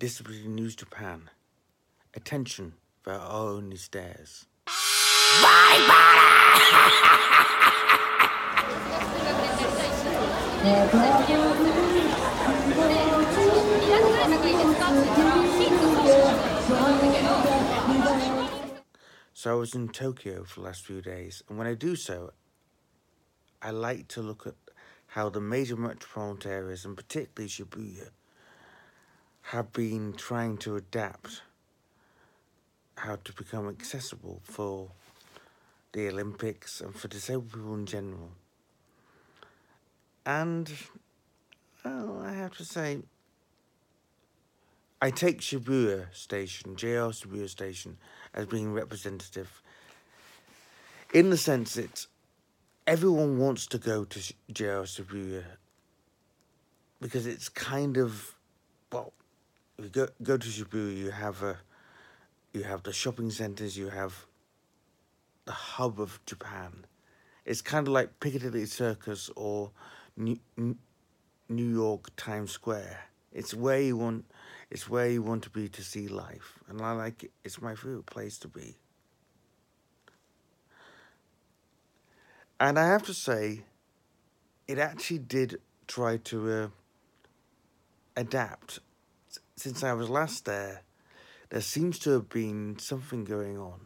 Disability News Japan. Attention, there are only stairs. So I was in Tokyo for the last few days, and when I do so, I like to look at how the major metropolitan areas, and particularly Shibuya, have been trying to adapt how to become accessible for the Olympics and for disabled people in general. And well, I have to say, I take Shibuya Station, JR Shibuya Station, as being representative in the sense that everyone wants to go to JR Shibuya because it's kind of well, you go go to Shibuya, you have a you have the shopping centers, you have the hub of Japan. It's kind of like Piccadilly Circus or New, New York Times Square. It's where you want. It's where you want to be to see life, and I like it. It's my favorite place to be. And I have to say, it actually did try to uh, adapt. Since I was last there, there seems to have been something going on.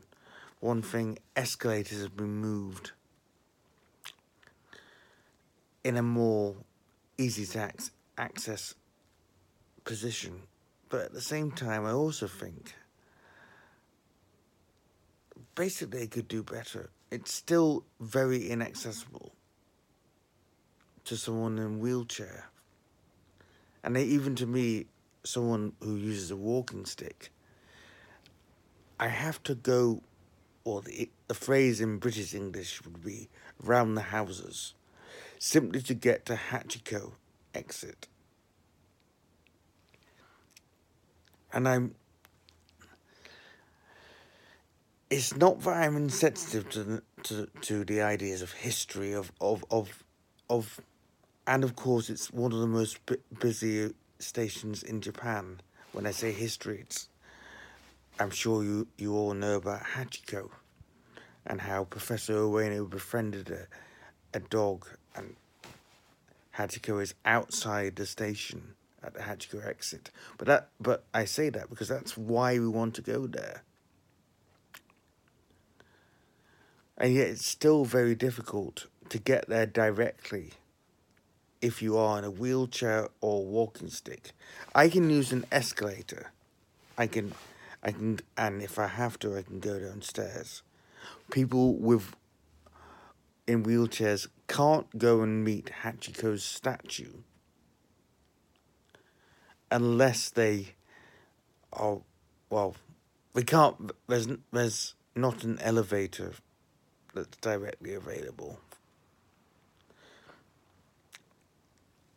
One thing, escalators have been moved in a more easy to access position. But at the same time, I also think basically they could do better. It's still very inaccessible to someone in wheelchair. And even to me, someone who uses a walking stick, I have to go, or the, the phrase in British English would be round the houses, simply to get to Hachiko exit. And I'm. It's not that I'm insensitive to to to the ideas of history of of of of, and of course it's one of the most bu- busy stations in Japan. When I say history, it's I'm sure you, you all know about Hachiko and how Professor Ueno befriended a, a dog and Hachiko is outside the station at the Hachiko exit. But that but I say that because that's why we want to go there. And yet it's still very difficult to get there directly if you are in a wheelchair or walking stick. I can use an escalator. I can I can and if I have to I can go downstairs. People with in wheelchairs can't go and meet Hachiko's statue unless they are well we can't there's there's not an elevator that's directly available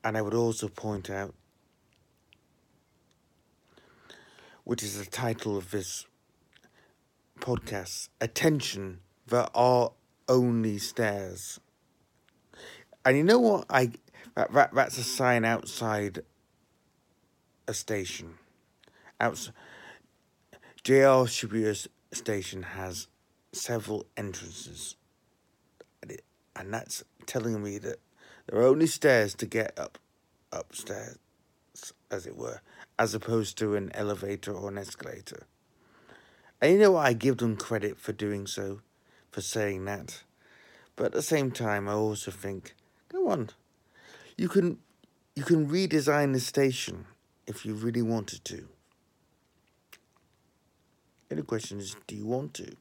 and I would also point out which is the title of this podcast attention there are only stairs. And you know what? I that, that that's a sign outside a station. Outs- JR Shibuya station has several entrances, and, and that's telling me that there are only stairs to get up upstairs, as it were, as opposed to an elevator or an escalator. And you know what? I give them credit for doing so, for saying that, but at the same time, I also think, go on, you can you can redesign the station if you really wanted to. The question is, do you want to?